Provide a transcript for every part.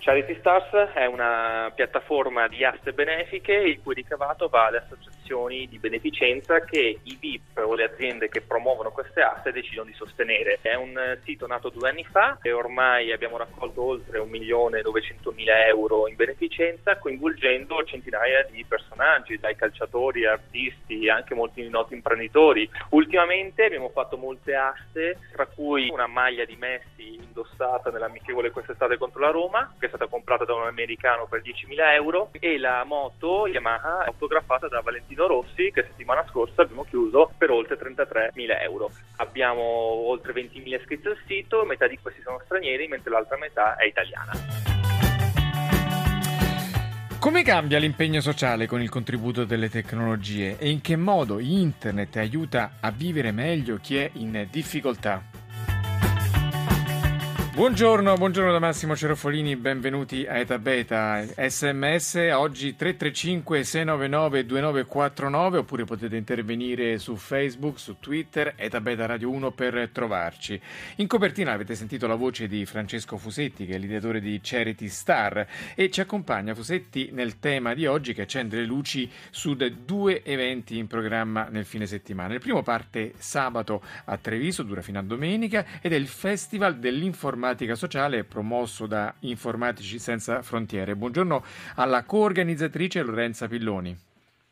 Charity Stars è una piattaforma di aste benefiche il cui ricavato va alle associazioni di beneficenza che i VIP o le aziende che promuovono queste aste decidono di sostenere. È un sito nato due anni fa e ormai abbiamo raccolto oltre 1.900.000 euro in beneficenza coinvolgendo centinaia di personaggi, dai calciatori, artisti, anche molti noti imprenditori. Ultimamente abbiamo fatto molte aste, tra cui una maglia di Messi indossata nell'amichevole quest'estate contro la Roma, che stata comprata da un americano per 10.000 euro e la moto Yamaha autografata da Valentino Rossi che settimana scorsa abbiamo chiuso per oltre 33.000 euro. Abbiamo oltre 20.000 iscritti al sito, metà di questi sono stranieri mentre l'altra metà è italiana. Come cambia l'impegno sociale con il contributo delle tecnologie e in che modo Internet aiuta a vivere meglio chi è in difficoltà? Buongiorno, buongiorno da Massimo Cerofolini, benvenuti a Eta Beta. SMS oggi 335 699 2949 oppure potete intervenire su Facebook, su Twitter, Eta Beta Radio 1 per trovarci. In copertina avete sentito la voce di Francesco Fusetti che è l'ideatore di Charity Star e ci accompagna Fusetti nel tema di oggi che accende le luci su due eventi in programma nel fine settimana. Il primo parte sabato a Treviso, dura fino a domenica ed è il Festival dell'informatica informatica sociale promosso da Informatici Senza Frontiere. Buongiorno alla coorganizzatrice Lorenza Pilloni.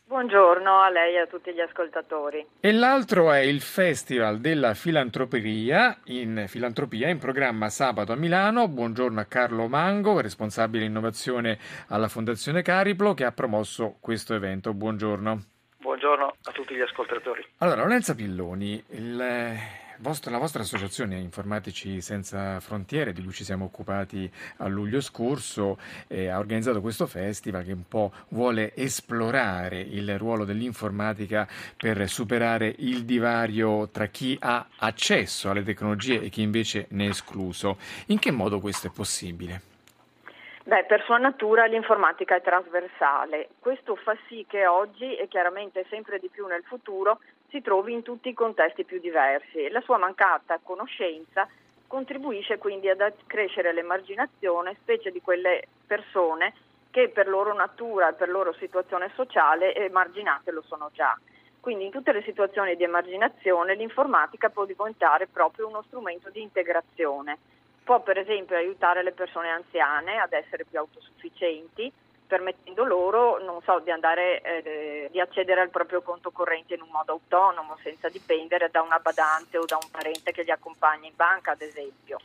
Buongiorno a lei e a tutti gli ascoltatori. E l'altro è il Festival della Filantropia in, filantropia in programma sabato a Milano. Buongiorno a Carlo Mango, responsabile innovazione alla Fondazione Cariplo, che ha promosso questo evento. Buongiorno. Buongiorno a tutti gli ascoltatori. Allora, Lorenza Pilloni, il vostra, la vostra associazione Informatici Senza Frontiere, di cui ci siamo occupati a luglio scorso, eh, ha organizzato questo festival che un po' vuole esplorare il ruolo dell'informatica per superare il divario tra chi ha accesso alle tecnologie e chi invece ne è escluso. In che modo questo è possibile? Beh, per sua natura l'informatica è trasversale. Questo fa sì che oggi e chiaramente sempre di più nel futuro si trovi in tutti i contesti più diversi. La sua mancata conoscenza contribuisce quindi ad accrescere l'emarginazione, specie di quelle persone che per loro natura e per loro situazione sociale emarginate lo sono già. Quindi in tutte le situazioni di emarginazione l'informatica può diventare proprio uno strumento di integrazione. Può per esempio aiutare le persone anziane ad essere più autosufficienti, permettendo loro so, di, andare, eh, di, accedere al proprio conto corrente in un modo autonomo, senza dipendere da una badante o da un parente che li accompagna in banca, ad esempio.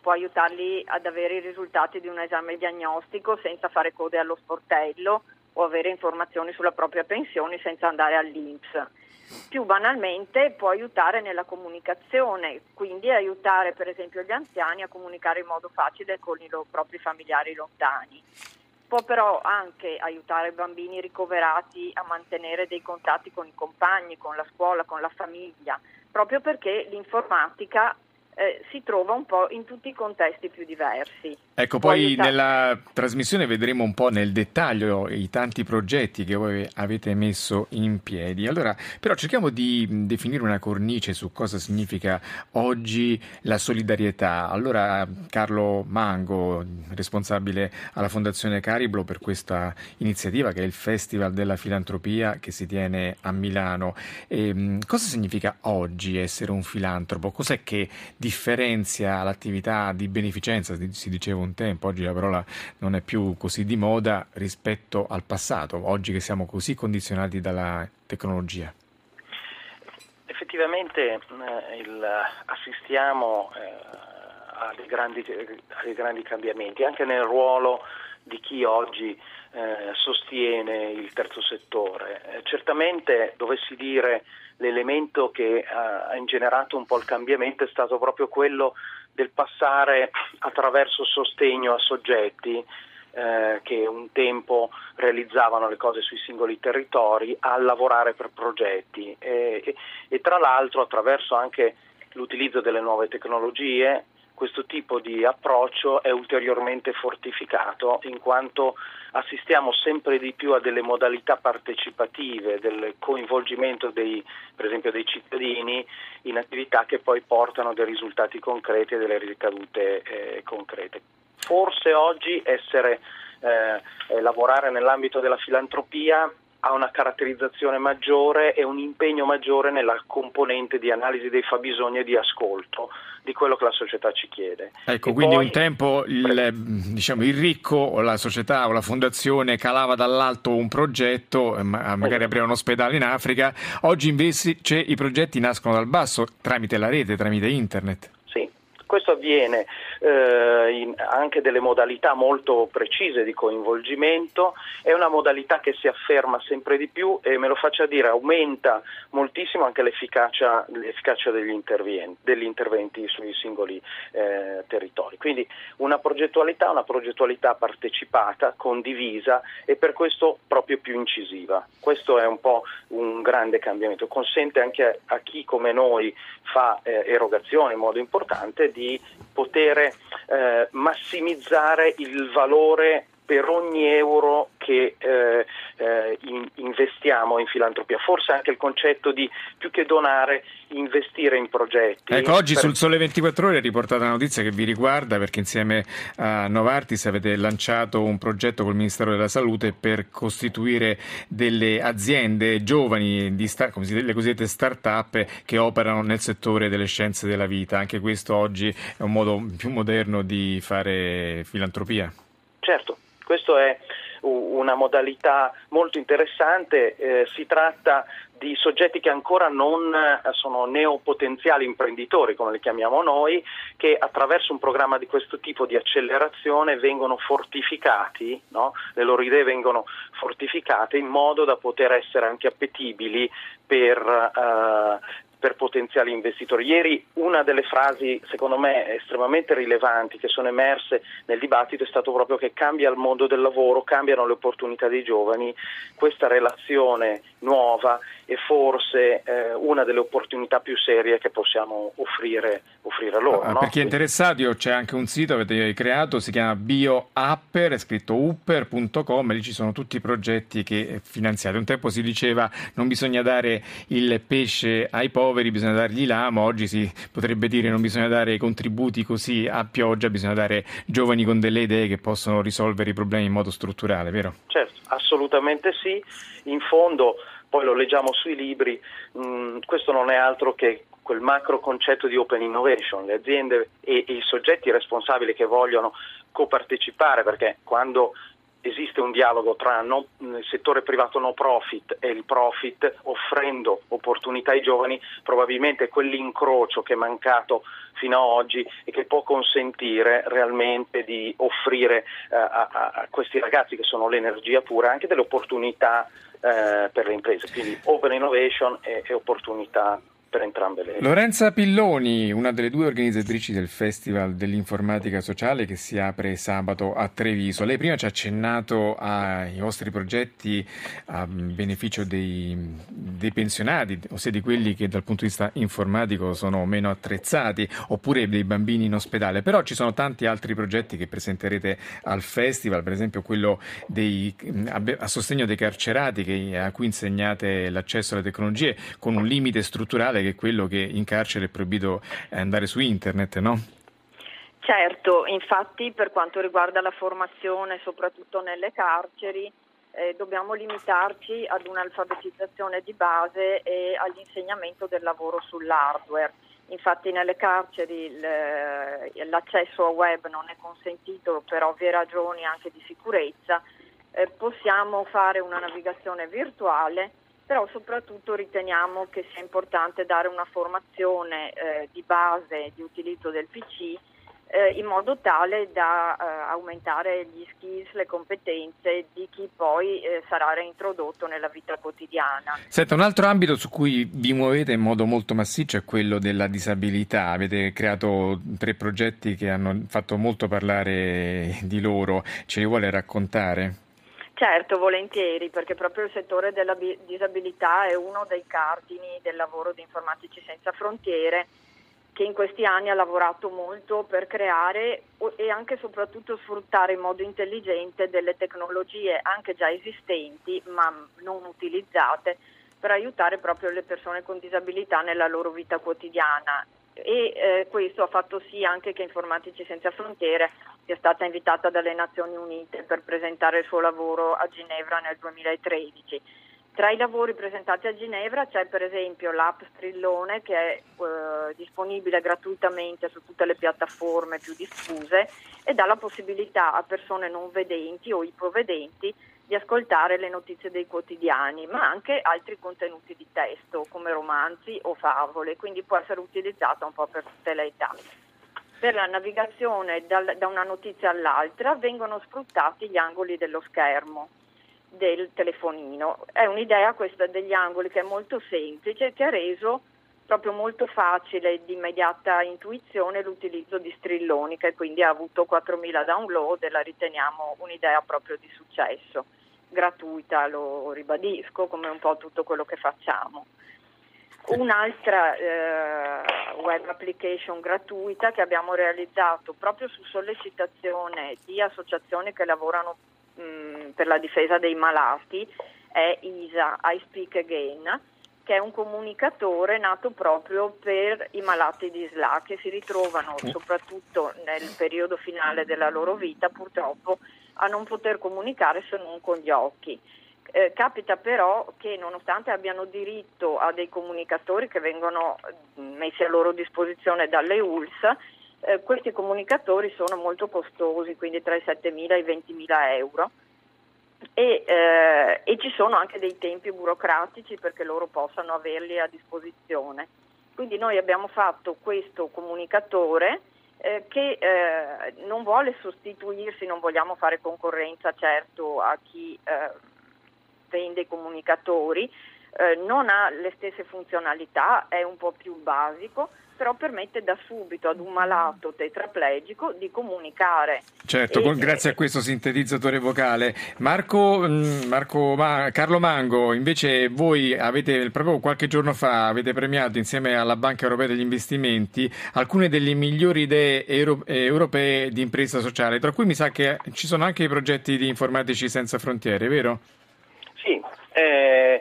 Può aiutarli ad avere i risultati di un esame diagnostico senza fare code allo sportello o avere informazioni sulla propria pensione senza andare all'INPS. Più banalmente può aiutare nella comunicazione, quindi aiutare per esempio gli anziani a comunicare in modo facile con i loro propri familiari lontani può però anche aiutare i bambini ricoverati a mantenere dei contatti con i compagni, con la scuola, con la famiglia, proprio perché l'informatica eh, si trova un po' in tutti i contesti più diversi. Ecco, poi aiutare... nella trasmissione vedremo un po' nel dettaglio i tanti progetti che voi avete messo in piedi. Allora, però cerchiamo di definire una cornice su cosa significa oggi la solidarietà. Allora, Carlo Mango, responsabile alla Fondazione Cariblo per questa iniziativa che è il Festival della Filantropia che si tiene a Milano. E, ehm, cosa significa oggi essere un filantropo? Cos'è che differenzia l'attività di beneficenza, si diceva un tempo, oggi la parola non è più così di moda rispetto al passato, oggi che siamo così condizionati dalla tecnologia? Effettivamente eh, il, assistiamo eh, grandi, ai grandi cambiamenti, anche nel ruolo di chi oggi eh, sostiene il terzo settore. Eh, certamente dovessi dire l'elemento che ha ingenerato un po' il cambiamento è stato proprio quello del passare attraverso sostegno a soggetti eh, che un tempo realizzavano le cose sui singoli territori a lavorare per progetti. E, e, e tra l'altro attraverso anche l'utilizzo delle nuove tecnologie questo tipo di approccio è ulteriormente fortificato in quanto assistiamo sempre di più a delle modalità partecipative, del coinvolgimento dei, per esempio dei cittadini in attività che poi portano dei risultati concreti e delle ricadute eh, concrete. Forse oggi essere, eh, lavorare nell'ambito della filantropia ha una caratterizzazione maggiore e un impegno maggiore nella componente di analisi dei fabbisogni e di ascolto di quello che la società ci chiede. Ecco, e quindi poi... un tempo il, diciamo, il, ricco o la società o la fondazione calava dall'alto un progetto, eh, magari esatto. aprire un ospedale in Africa, oggi invece i progetti nascono dal basso tramite la rete, tramite internet. Questo avviene eh, in anche delle modalità molto precise di coinvolgimento, è una modalità che si afferma sempre di più e me lo faccia dire aumenta moltissimo anche l'efficacia, l'efficacia degli, interventi, degli, interventi, sui singoli eh, territori. Quindi una progettualità, una progettualità partecipata, condivisa e per questo proprio più incisiva. Questo è un po' un grande cambiamento, consente anche a chi come noi fa eh, erogazione in modo importante di poter eh, massimizzare il valore per ogni euro che eh, eh, in, investiamo in filantropia. Forse anche il concetto di più che donare, investire in progetti. Ecco, oggi per... sul Sole 24 Ore è riportata una notizia che vi riguarda perché insieme a Novartis avete lanciato un progetto col Ministero della Salute per costituire delle aziende giovani, di star, le cosiddette start-up che operano nel settore delle scienze della vita. Anche questo oggi è un modo più moderno di fare filantropia. Certo, questo è una modalità molto interessante, eh, si tratta di soggetti che ancora non eh, sono neopotenziali imprenditori, come li chiamiamo noi, che attraverso un programma di questo tipo di accelerazione vengono fortificati, no? le loro idee vengono fortificate in modo da poter essere anche appetibili per, eh, per potenziali investitori. Ieri una delle frasi, secondo me, estremamente rilevanti che sono emerse nel dibattito è stato proprio che cambia il mondo del lavoro, cambiano le opportunità dei giovani, questa relazione nuova è forse eh, una delle opportunità più serie che possiamo offrire, offrire loro. Ah, no? Per chi è interessato c'è anche un sito che avete creato, si chiama BioUpper, è scritto upper.com, lì ci sono tutti i progetti che finanziate. Un tempo si diceva non bisogna dare il pesce ai poveri, poveri bisogna dargli l'amo, oggi si potrebbe dire non bisogna dare contributi così a pioggia, bisogna dare giovani con delle idee che possono risolvere i problemi in modo strutturale, vero? Certo, assolutamente sì. In fondo, poi lo leggiamo sui libri, mh, mm, questo non è altro che quel macro concetto di open innovation, le aziende e, e i soggetti responsabili che vogliono copartecipare, perché quando esiste un dialogo tra no, il settore privato no profit e il profit offrendo opportunità ai giovani, probabilmente quell'incrocio che è mancato fino ad oggi e che può consentire realmente di offrire eh, a, a, questi ragazzi che sono l'energia pura anche delle opportunità eh, per le imprese, quindi open innovation e, e opportunità per entrambe le. Lorenza Pilloni, una delle due organizzatrici del Festival dell'Informatica Sociale che si apre sabato a Treviso. Lei prima ci ha accennato ai vostri progetti a beneficio dei, dei pensionati, ossia di quelli che dal punto di vista informatico sono meno attrezzati, oppure dei bambini in ospedale. Però ci sono tanti altri progetti che presenterete al Festival, per esempio quello dei, a sostegno dei carcerati che, a cui insegnate l'accesso alle tecnologie con un limite strutturale che è quello che in carcere è proibito andare su internet, no? Certo, infatti per quanto riguarda la formazione, soprattutto nelle carceri, eh, dobbiamo limitarci ad un'alfabetizzazione di base e all'insegnamento del lavoro sull'hardware. Infatti nelle carceri l'accesso a web non è consentito per ovvie ragioni anche di sicurezza. Eh, possiamo fare una navigazione virtuale però soprattutto riteniamo che sia importante dare una formazione eh, di base di utilizzo del PC eh, in modo tale da eh, aumentare gli skills, le competenze di chi poi eh, sarà reintrodotto nella vita quotidiana. Senta, un altro ambito su cui vi muovete in modo molto massiccio è quello della disabilità. Avete creato tre progetti che hanno fatto molto parlare di loro. Ce li vuole raccontare? Certo, volentieri, perché proprio il settore della disabilità è uno dei cardini del lavoro di Informatici Senza Frontiere che in questi anni ha lavorato molto per creare e anche e soprattutto sfruttare in modo intelligente delle tecnologie anche già esistenti ma non utilizzate per aiutare proprio le persone con disabilità nella loro vita quotidiana e eh, questo ha fatto sì anche che Informatici Senza Frontiere sia stata invitata dalle Nazioni Unite per presentare il suo lavoro a Ginevra nel 2013 tra i lavori presentati a Ginevra c'è per esempio l'app Strillone che è eh, disponibile gratuitamente su tutte le piattaforme più diffuse e dà la possibilità a persone non vedenti o ipovedenti di ascoltare le notizie dei quotidiani, ma anche altri contenuti di testo come romanzi o favole, quindi può essere utilizzata un po' per tutte le età. Per la navigazione dal, da una notizia all'altra vengono sfruttati gli angoli dello schermo del telefonino. È un'idea questa degli angoli che è molto semplice, che ha reso proprio molto facile e di immediata intuizione l'utilizzo di strilloni che quindi ha avuto 4.000 download e la riteniamo un'idea proprio di successo, gratuita, lo ribadisco, come un po' tutto quello che facciamo. Un'altra eh, web application gratuita che abbiamo realizzato proprio su sollecitazione di associazioni che lavorano mh, per la difesa dei malati è ISA, I Speak Again, che è un comunicatore nato proprio per i malati di SLA che si ritrovano soprattutto nel periodo finale della loro vita purtroppo a non poter comunicare se non con gli occhi. Eh, capita però che nonostante abbiano diritto a dei comunicatori che vengono messi a loro disposizione dalle ULS, eh, questi comunicatori sono molto costosi, quindi tra i 7.000 e i 20.000 euro. E, eh, e, ci sono anche dei tempi burocratici perché loro possano averli a disposizione. Quindi noi abbiamo fatto questo comunicatore eh, che eh, non vuole sostituirsi, non vogliamo fare concorrenza certo a chi eh, vende i comunicatori, eh, non ha le stesse funzionalità, è un po' più basico, però permette da subito ad un malato tetraplegico di comunicare. Certo, e, grazie a questo sintetizzatore vocale. Marco, mm, Marco Ma, Carlo Mango, invece voi avete proprio qualche giorno fa avete premiato insieme alla Banca Europea degli Investimenti alcune delle migliori idee euro, europee di impresa sociale, tra cui mi sa che ci sono anche i progetti di informatici senza frontiere, vero? Sì, eh,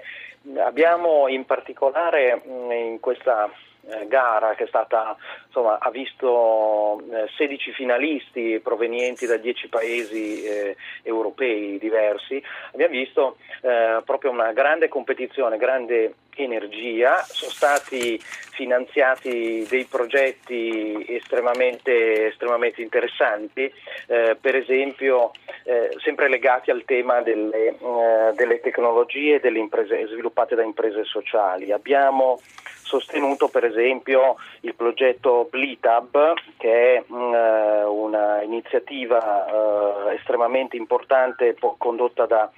abbiamo in particolare mm, in questa eh, gara che stata, insomma, ha visto eh, 16 finalisti provenienti da 10 paesi eh, europei diversi, abbiamo visto eh, proprio una grande competizione, grande energia, sono stati finanziati dei progetti estremamente, estremamente interessanti, eh, per esempio eh, sempre legati al tema delle, eh, delle tecnologie delle imprese, sviluppate da imprese sociali. Abbiamo sostenuto per esempio il progetto Blitab che è mh, mm, un'iniziativa eh, estremamente importante condotta da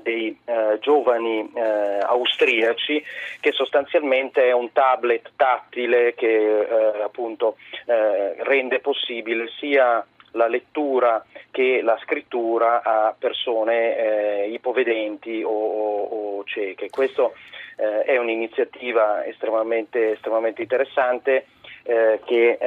dei eh, giovani eh, austriaci che sostanzialmente è un tablet tattile che eh, appunto eh, rende possibile sia la lettura che la scrittura a persone eh, ipovedenti o, o, o cieche. Questa eh, è un'iniziativa estremamente, estremamente interessante che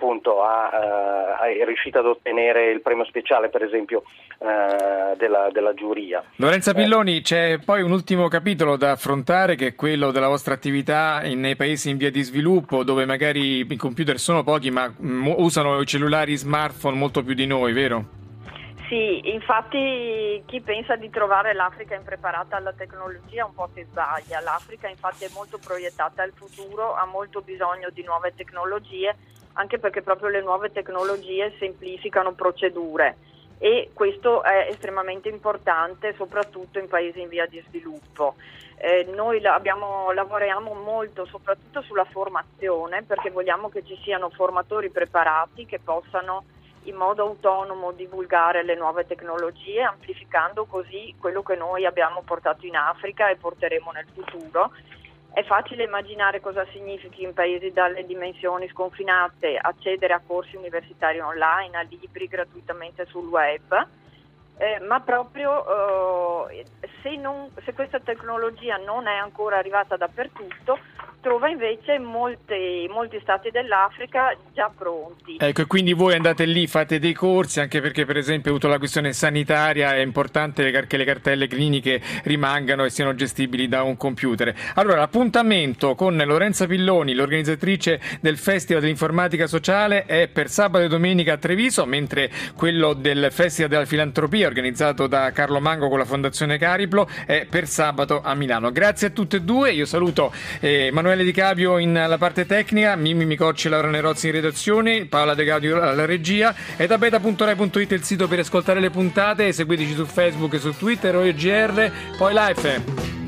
appunto ha, uh, è riuscita ad ottenere il premio speciale per esempio uh, della, della, giuria. Lorenza Pilloni, eh. c'è poi un ultimo capitolo da affrontare che è quello della vostra attività nei paesi in via di sviluppo dove magari i computer sono pochi ma m- usano i cellulari smartphone molto più di noi, vero? Sì, infatti chi pensa di trovare l'Africa impreparata alla tecnologia un po' si sbaglia. L'Africa infatti è molto proiettata al futuro, ha molto bisogno di nuove tecnologie anche perché proprio le nuove tecnologie semplificano procedure e questo è estremamente importante soprattutto in paesi in via di sviluppo. Eh, noi abbiamo, lavoriamo molto soprattutto sulla formazione perché vogliamo che ci siano formatori preparati che possano in modo autonomo divulgare le nuove tecnologie, amplificando così quello che noi abbiamo portato in Africa e porteremo nel futuro. È facile immaginare cosa significhi in paesi dalle dimensioni sconfinate accedere a corsi universitari online, a libri gratuitamente sul web eh, ma proprio eh, se, non, se, questa tecnologia non è ancora arrivata dappertutto, trova invece molti, molti stati dell'Africa già pronti. Ecco, quindi voi andate lì, fate dei corsi, anche perché per esempio, avuto la questione sanitaria, è importante che le cartelle cliniche rimangano e siano gestibili da un computer. Allora, l'appuntamento con Lorenza Pilloni, l'organizzatrice del Festival dell'Informatica Sociale, è per sabato e domenica a Treviso, mentre quello del Festival della Filantropia organizzato da Carlo Mango con la Fondazione Cariplo è per sabato a Milano. Grazie a tutte e due, io saluto eh, Emanuele Di Capio in la parte tecnica, Mimmi Micocci e Laura Nerozzi in redazione, Paola De Gaudio alla regia e da beta.rai.it il sito per ascoltare le puntate, seguiteci su Facebook e su Twitter, OEGR, poi live.